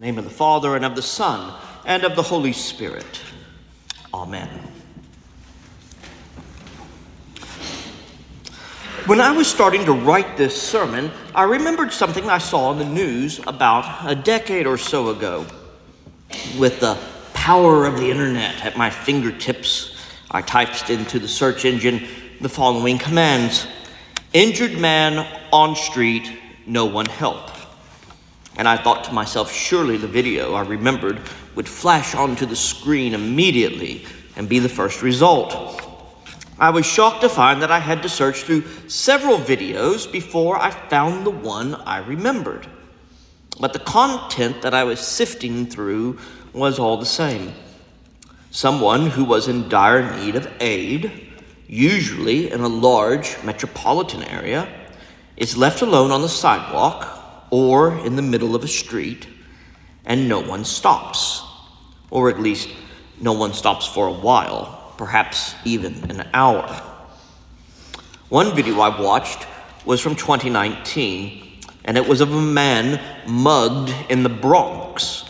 name of the Father, and of the Son, and of the Holy Spirit. Amen. When I was starting to write this sermon, I remembered something I saw in the news about a decade or so ago. With the power of the internet at my fingertips, I typed into the search engine the following commands Injured man on street, no one help. And I thought to myself, surely the video I remembered would flash onto the screen immediately and be the first result. I was shocked to find that I had to search through several videos before I found the one I remembered. But the content that I was sifting through was all the same. Someone who was in dire need of aid, usually in a large metropolitan area, is left alone on the sidewalk or in the middle of a street and no one stops. Or at least, no one stops for a while, perhaps even an hour. One video I watched was from 2019, and it was of a man mugged in the Bronx.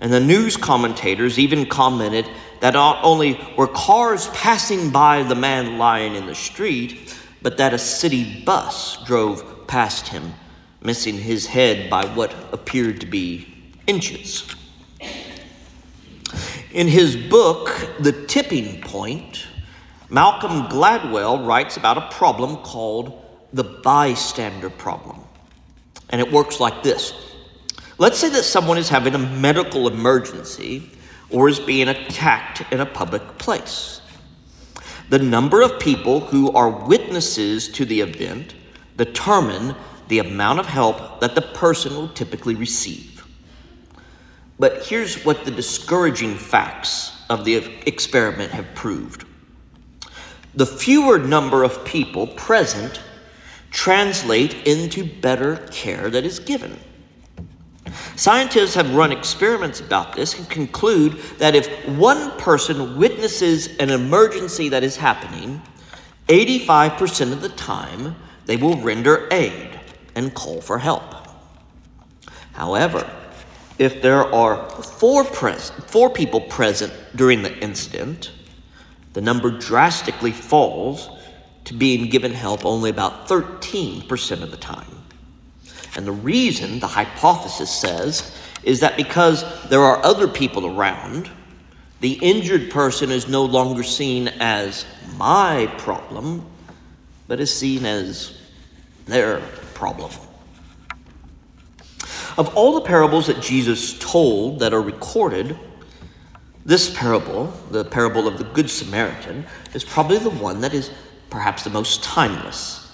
And the news commentators even commented that not only were cars passing by the man lying in the street, but that a city bus drove past him missing his head by what appeared to be inches. In his book, The Tipping Point, Malcolm Gladwell writes about a problem called the bystander problem. And it works like this Let's say that someone is having a medical emergency or is being attacked in a public place. The number of people who are witnesses to the event determine the amount of help that the person will typically receive. But here's what the discouraging facts of the experiment have proved the fewer number of people present translate into better care that is given. Scientists have run experiments about this and conclude that if one person witnesses an emergency that is happening, 85% of the time they will render aid and call for help. However, if there are four, pres- four people present during the incident, the number drastically falls to being given help only about 13% of the time. And the reason, the hypothesis says, is that because there are other people around, the injured person is no longer seen as my problem, but is seen as their problem. Of all the parables that Jesus told that are recorded, this parable, the parable of the Good Samaritan, is probably the one that is perhaps the most timeless.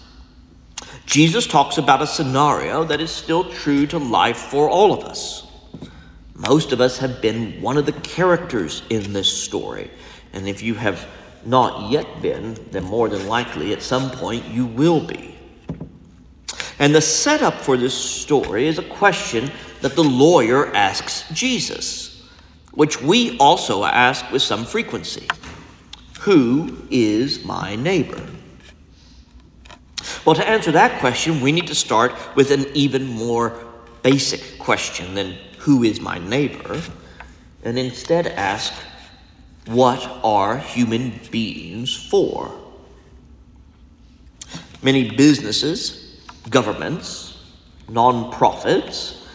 Jesus talks about a scenario that is still true to life for all of us. Most of us have been one of the characters in this story, and if you have not yet been, then more than likely at some point you will be. And the setup for this story is a question that the lawyer asks Jesus, which we also ask with some frequency Who is my neighbor? Well, to answer that question, we need to start with an even more basic question than who is my neighbor, and instead ask, what are human beings for? Many businesses governments, non-profits,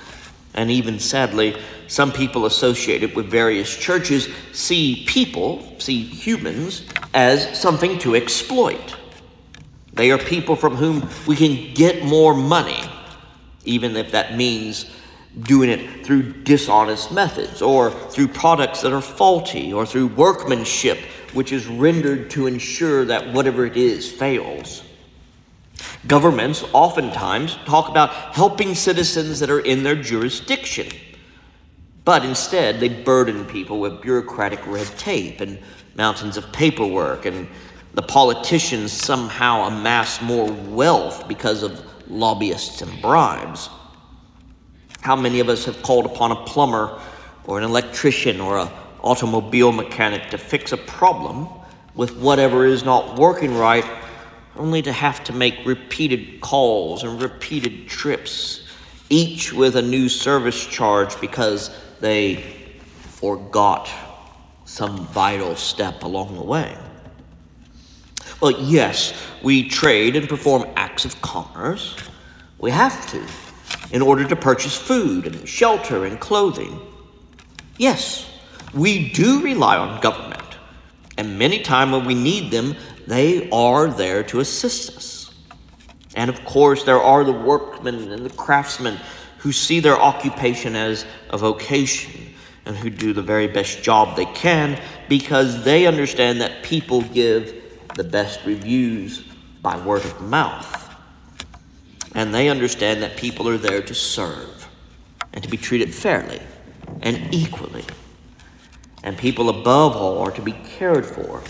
and even sadly, some people associated with various churches see people, see humans, as something to exploit. They are people from whom we can get more money, even if that means doing it through dishonest methods, or through products that are faulty, or through workmanship which is rendered to ensure that whatever it is fails. Governments oftentimes talk about helping citizens that are in their jurisdiction, but instead they burden people with bureaucratic red tape and mountains of paperwork, and the politicians somehow amass more wealth because of lobbyists and bribes. How many of us have called upon a plumber or an electrician or an automobile mechanic to fix a problem with whatever is not working right only to have to make repeated calls and repeated trips each with a new service charge because they forgot some vital step along the way. Well, yes, we trade and perform acts of commerce. We have to in order to purchase food and shelter and clothing. Yes, we do rely on government, and many times when we need them, they are there to assist us. And of course, there are the workmen and the craftsmen who see their occupation as a vocation and who do the very best job they can because they understand that people give the best reviews by word of mouth. And they understand that people are there to serve and to be treated fairly and equally. And people, above all, are to be cared for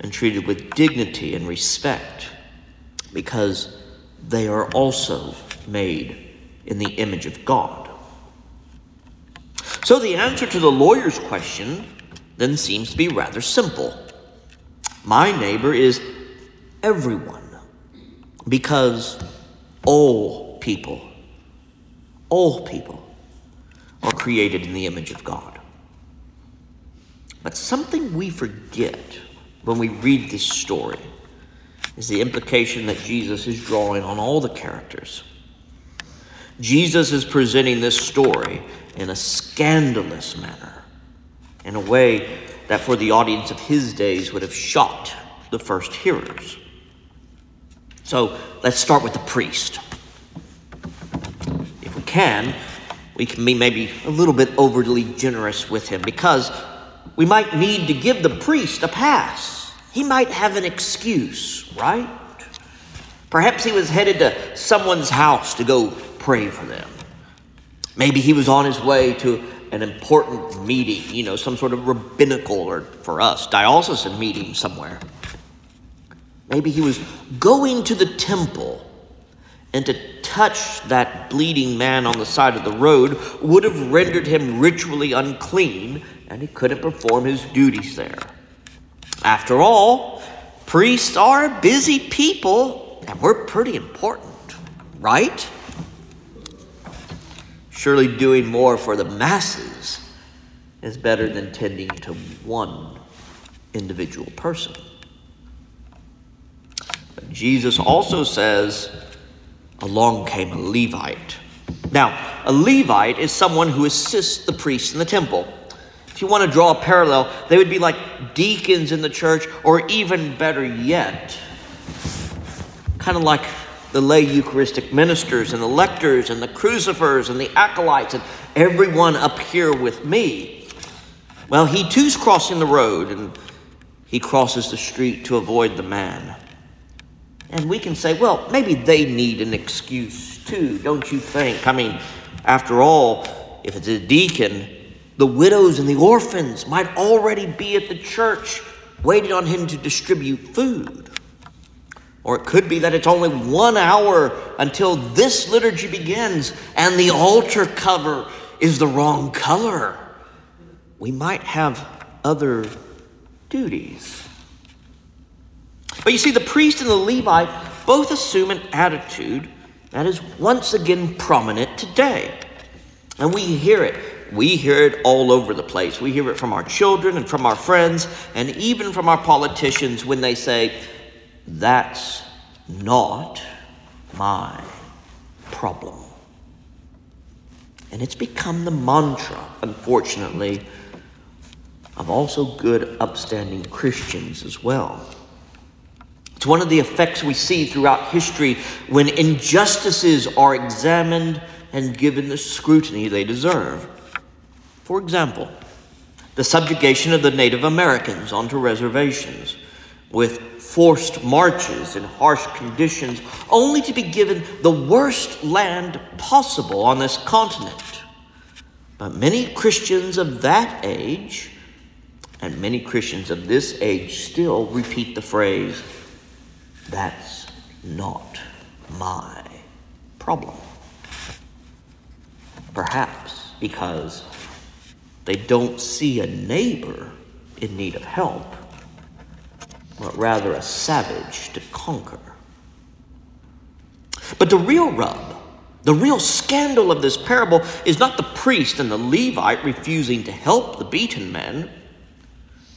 and treated with dignity and respect because they are also made in the image of God. So the answer to the lawyer's question then seems to be rather simple. My neighbor is everyone because all people, all people are created in the image of God. But something we forget when we read this story is the implication that Jesus is drawing on all the characters. Jesus is presenting this story in a scandalous manner, in a way that for the audience of his days would have shocked the first hearers. So let's start with the priest. If we can, we can be maybe a little bit overly generous with him because we might need to give the priest a pass. He might have an excuse, right? Perhaps he was headed to someone's house to go pray for them. Maybe he was on his way to an important meeting, you know, some sort of rabbinical or for us, diocesan meeting somewhere. Maybe he was going to the temple and to touch that bleeding man on the side of the road would have rendered him ritually unclean and he couldn't perform his duties there. After all, priests are busy people and we're pretty important, right? Surely doing more for the masses is better than tending to one individual person. But Jesus also says, Along came a Levite. Now, a Levite is someone who assists the priest in the temple. If you want to draw a parallel, they would be like deacons in the church, or even better yet, kind of like the lay Eucharistic ministers and the lectors and the crucifers and the acolytes and everyone up here with me. Well, he too's crossing the road and he crosses the street to avoid the man. And we can say, well, maybe they need an excuse too, don't you think? I mean, after all, if it's a deacon, the widows and the orphans might already be at the church waiting on him to distribute food. Or it could be that it's only one hour until this liturgy begins and the altar cover is the wrong color. We might have other duties. But you see, the priest and the Levite both assume an attitude that is once again prominent today. And we hear it. We hear it all over the place. We hear it from our children and from our friends and even from our politicians when they say, that's not my problem. And it's become the mantra, unfortunately, of also good, upstanding Christians as well. It's one of the effects we see throughout history when injustices are examined and given the scrutiny they deserve. For example, the subjugation of the Native Americans onto reservations with forced marches in harsh conditions, only to be given the worst land possible on this continent. But many Christians of that age, and many Christians of this age, still repeat the phrase, that's not my problem. Perhaps because they don't see a neighbor in need of help but rather a savage to conquer. But the real rub, The real scandal of this parable is not the priest and the Levite refusing to help the beaten man.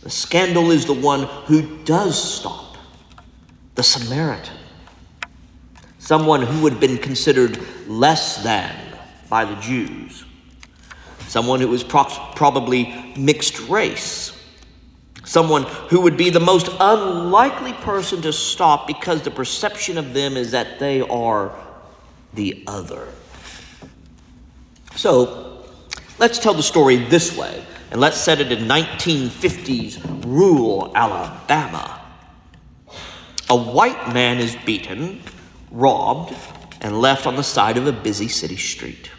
The scandal is the one who does stop, the Samaritan, someone who would have been considered less than by the Jews, someone who was pro- probably mixed race, someone who would be the most unlikely person to stop because the perception of them is that they are the other. So, let's tell the story this way and let's set it in 1950s rural Alabama. A white man is beaten, robbed, and left on the side of a busy city street.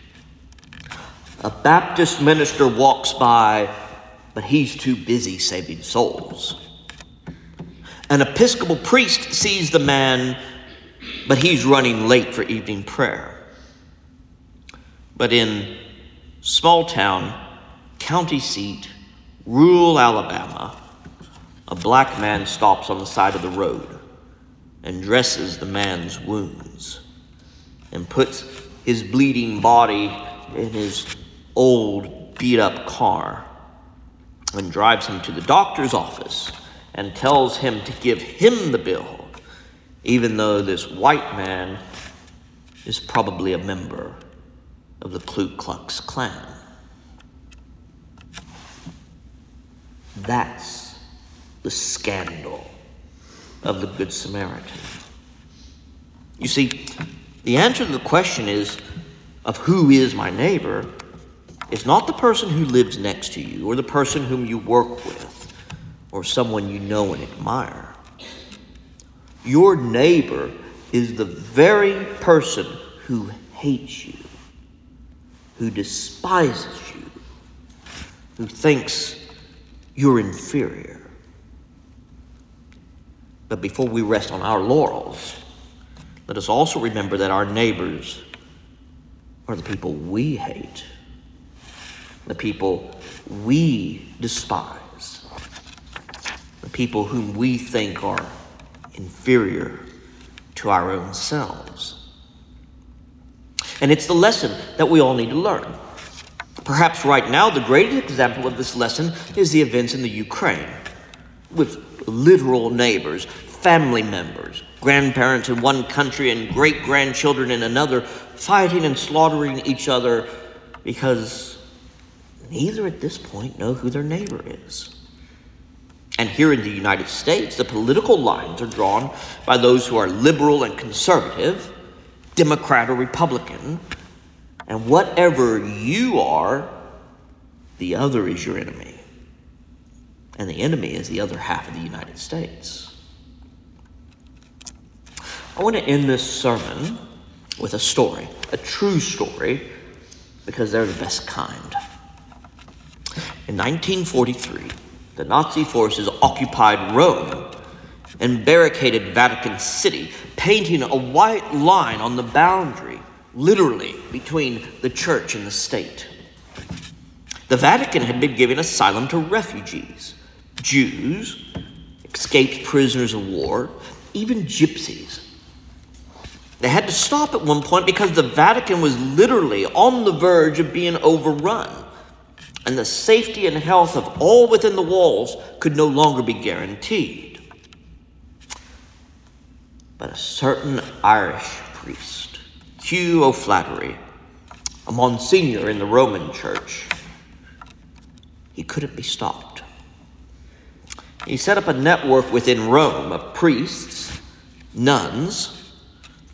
A Baptist minister walks by, but he's too busy saving souls. An Episcopal priest sees the man, but he's running late for evening prayer. But in small town county seat, rural Alabama, a black man stops on the side of the road and dresses the man's wounds and puts his bleeding body in his old beat up car and drives him to the doctor's office and tells him to give him the bill, even though this white man is probably a member of the Ku Klux Klan. That's the scandal of the Good Samaritan. You see, the answer to the question is of who is my neighbor is not the person who lives next to you or the person whom you work with or someone you know and admire. Your neighbor is the very person who hates you, who despises you, who thinks you're inferior. But before we rest on our laurels, let us also remember that our neighbors are the people we hate, the people we despise, the people whom we think are inferior to our own selves. And it's the lesson that we all need to learn. Perhaps right now, the greatest example of this lesson is the events in the Ukraine, with literal neighbors, family members, grandparents in one country and great grandchildren in another, fighting and slaughtering each other because neither at this point know who their neighbor is. And here in the United States, the political lines are drawn by those who are liberal and conservative, Democrat or Republican, and whatever you are, the other is your enemy. And the enemy is the other half of the United States. I want to end this sermon with a story, a true story, because they're the best kind. In 1943, the Nazi forces occupied Rome and barricaded Vatican City, painting a white line on the boundary literally between the church and the state. The Vatican had been giving asylum to refugees, Jews, escaped prisoners of war, even gypsies. They had to stop at one point because the Vatican was literally on the verge of being overrun, and the safety and health of all within the walls could no longer be guaranteed. But a certain Irish priest Hugh O'Flaherty, a Monsignor in the Roman Church. He couldn't be stopped. He set up a network within Rome of priests, nuns,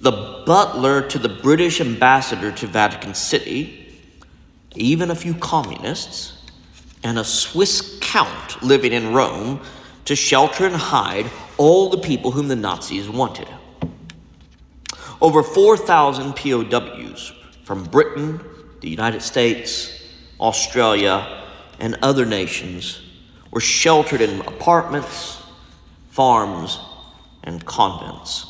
the butler to the British ambassador to Vatican City, even a few communists, and a Swiss count living in Rome to shelter and hide all the people whom the Nazis wanted. Over 4,000 POWs from Britain, the United States, Australia, and other nations were sheltered in apartments, farms, and convents.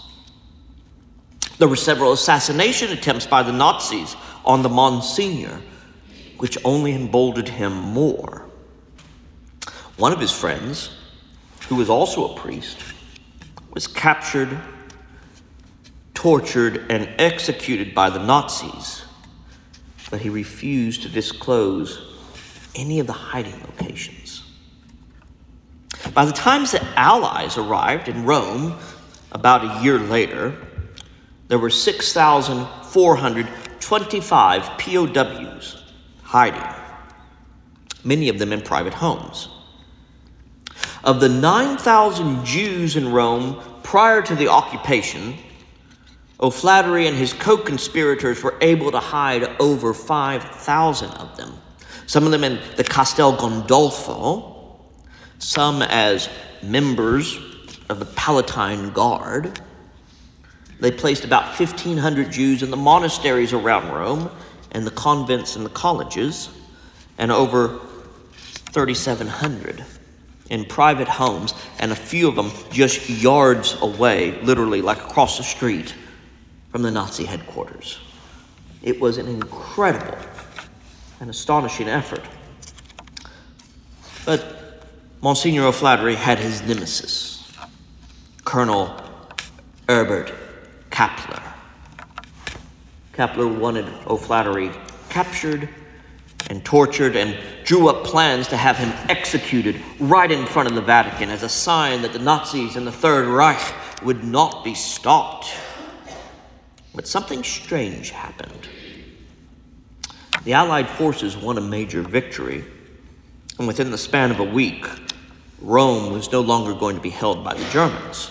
There were several assassination attempts by the Nazis on the Monsignor, which only emboldened him more. One of his friends, who was also a priest, was captured tortured, and executed by the Nazis, but he refused to disclose any of the hiding locations. By the time the Allies arrived in Rome, about a year later, there were 6,425 POWs hiding, many of them in private homes. Of the 9,000 Jews in Rome prior to the occupation, O'Flaherty and his co conspirators were able to hide over 5,000 of them, some of them in the Castel Gandolfo, some as members of the Palatine Guard. They placed about 1,500 Jews in the monasteries around Rome and the convents and the colleges, and over 3,700 in private homes, and a few of them just yards away, literally like across the street from the Nazi headquarters. It was an incredible and astonishing effort. But Monsignor O'Flaherty had his nemesis, Colonel Herbert Kappler. Kappler wanted O'Flaherty captured and tortured and drew up plans to have him executed right in front of the Vatican as a sign that the Nazis and the Third Reich would not be stopped. But something strange happened. The Allied forces won a major victory, and within the span of a week, Rome was no longer going to be held by the Germans.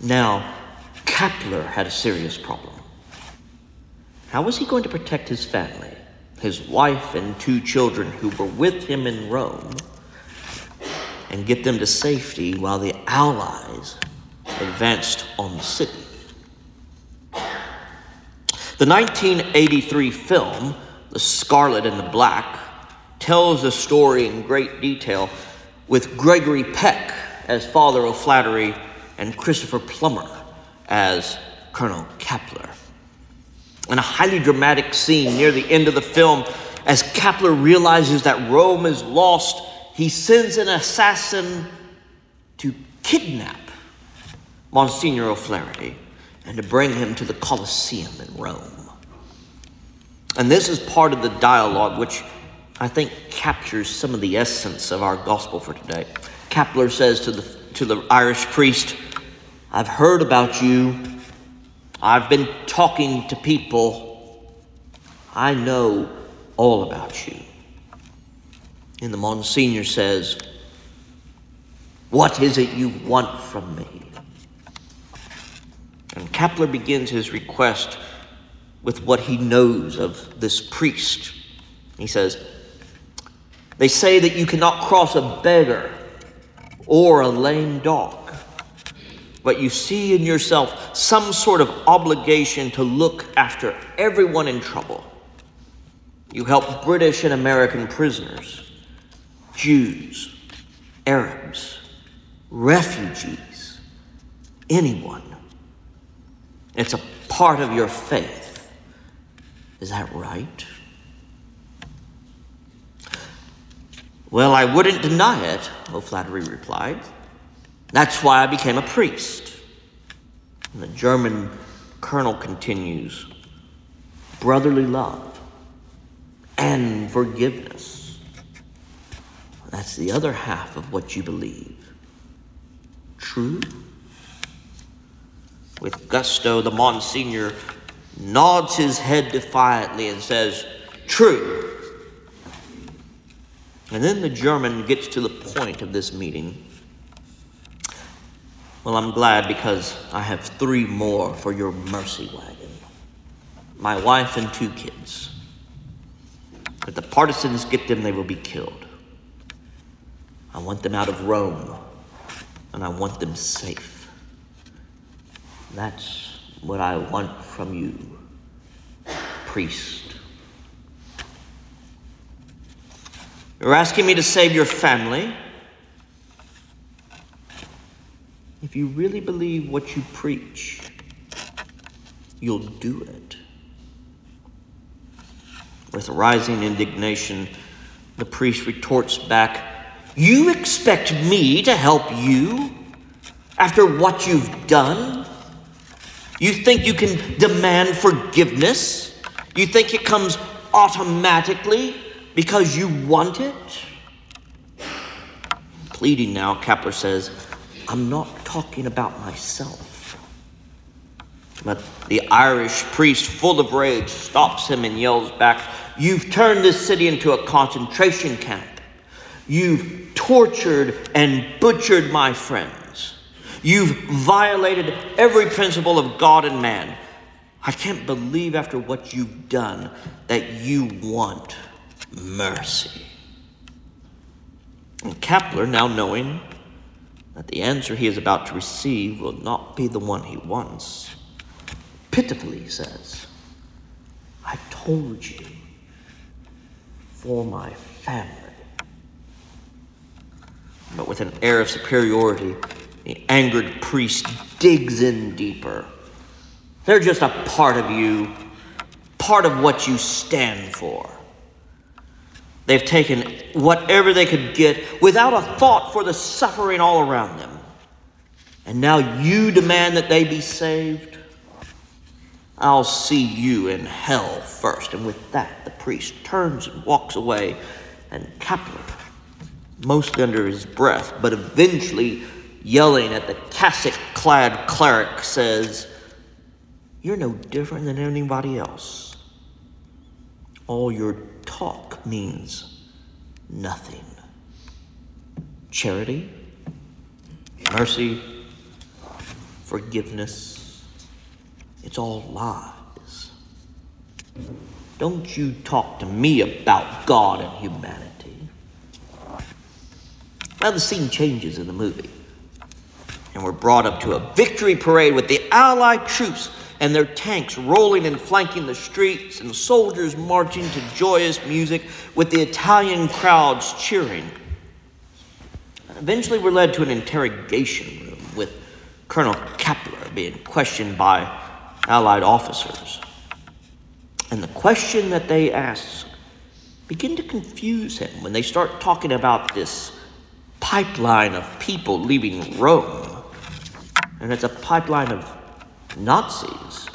Now, Kappler had a serious problem. How was he going to protect his family? his wife and two children who were with him in Rome and get them to safety while the Allies advanced on the city. The 1983 film, The Scarlet and the Black, tells the story in great detail with Gregory Peck as Father O'Flaherty and Christopher Plummer as Colonel Kappler in a highly dramatic scene near the end of the film, as Kepler realizes that Rome is lost, he sends an assassin to kidnap Monsignor O'Flaherty and to bring him to the Colosseum in Rome. And this is part of the dialogue which I think captures some of the essence of our gospel for today. Kepler says to the, to the Irish priest, I've heard about you I've been talking to people. I know all about you. And the Monsignor says, What is it you want from me? And Kepler begins his request with what he knows of this priest. He says, They say that you cannot cross a beggar or a lame dog but you see in yourself some sort of obligation to look after everyone in trouble. You help British and American prisoners, Jews, Arabs, refugees, anyone. It's a part of your faith. Is that right? Well, I wouldn't deny it, O'Flaherty replied. That's why I became a priest. And the German colonel continues brotherly love and forgiveness. That's the other half of what you believe. True? With gusto, the Monsignor nods his head defiantly and says, True. And then the German gets to the point of this meeting well, I'm glad because I have three more for your mercy wagon my wife and two kids. If the partisans get them, they will be killed. I want them out of Rome, and I want them safe. That's what I want from you, priest. You're asking me to save your family If you really believe what you preach, you'll do it. With rising indignation, the priest retorts back, You expect me to help you after what you've done? You think you can demand forgiveness? You think it comes automatically because you want it? Pleading now, Kepler says, I'm not talking about myself. But the Irish priest, full of rage, stops him and yells back, You've turned this city into a concentration camp. You've tortured and butchered my friends. You've violated every principle of God and man. I can't believe after what you've done that you want mercy. And Kappler, now knowing that the answer he is about to receive will not be the one he wants, pitifully he says, I told you for my family. But with an air of superiority, the angered priest digs in deeper. They're just a part of you, part of what you stand for. They've taken whatever they could get without a thought for the suffering all around them. And now you demand that they be saved? I'll see you in hell first. And with that, the priest turns and walks away, and Kappler, mostly under his breath, but eventually yelling at the cassock clad cleric, says, You're no different than anybody else. All your talk means nothing. Charity, mercy, forgiveness, it's all lies. Don't you talk to me about God and humanity. Now the scene changes in the movie, and we're brought up to a victory parade with the Allied troops and their tanks rolling and flanking the streets, and soldiers marching to joyous music with the Italian crowds cheering. Eventually, we're led to an interrogation room with Colonel Kappler being questioned by Allied officers. And the question that they ask begin to confuse him when they start talking about this pipeline of people leaving Rome. And it's a pipeline of Nazis.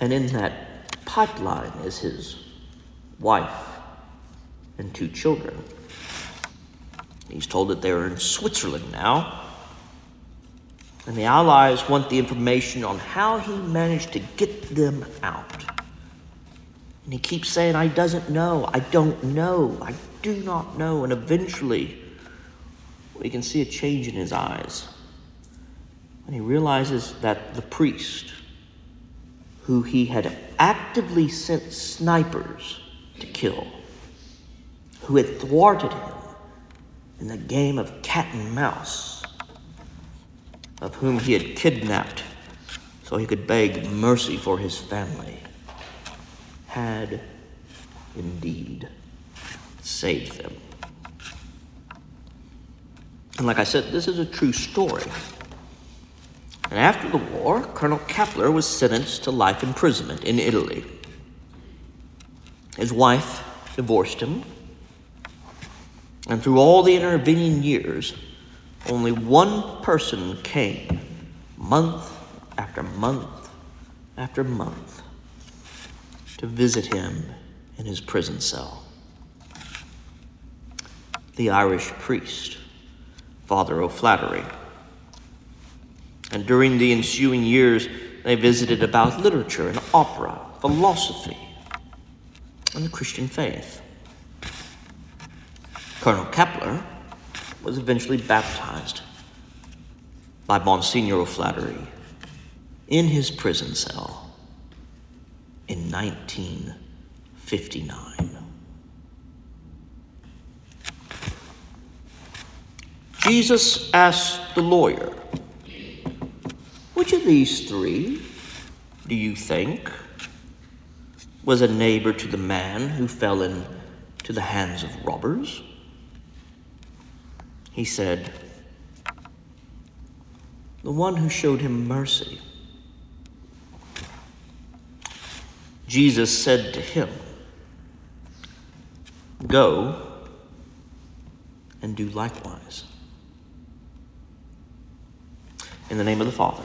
And in that pipeline is his wife and two children. He's told that they're in Switzerland now. And the Allies want the information on how he managed to get them out. And he keeps saying, I doesn't know, I don't know, I do not know. And eventually, we can see a change in his eyes. And he realizes that the priest, who he had actively sent snipers to kill, who had thwarted him in the game of cat and mouse, of whom he had kidnapped so he could beg mercy for his family, had indeed saved them. And like I said, this is a true story. And after the war, Colonel Kepler was sentenced to life imprisonment in Italy. His wife divorced him, and through all the intervening years, only one person came, month after month after month, to visit him in his prison cell. The Irish priest, Father O'Flaherty. And during the ensuing years, they visited about literature and opera, philosophy, and the Christian faith. Colonel Kepler was eventually baptized by Monsignor O'Flaherty in his prison cell in 1959. Jesus asked the lawyer, which of these three do you think was a neighbor to the man who fell into the hands of robbers? He said, The one who showed him mercy. Jesus said to him, Go and do likewise. In the name of the Father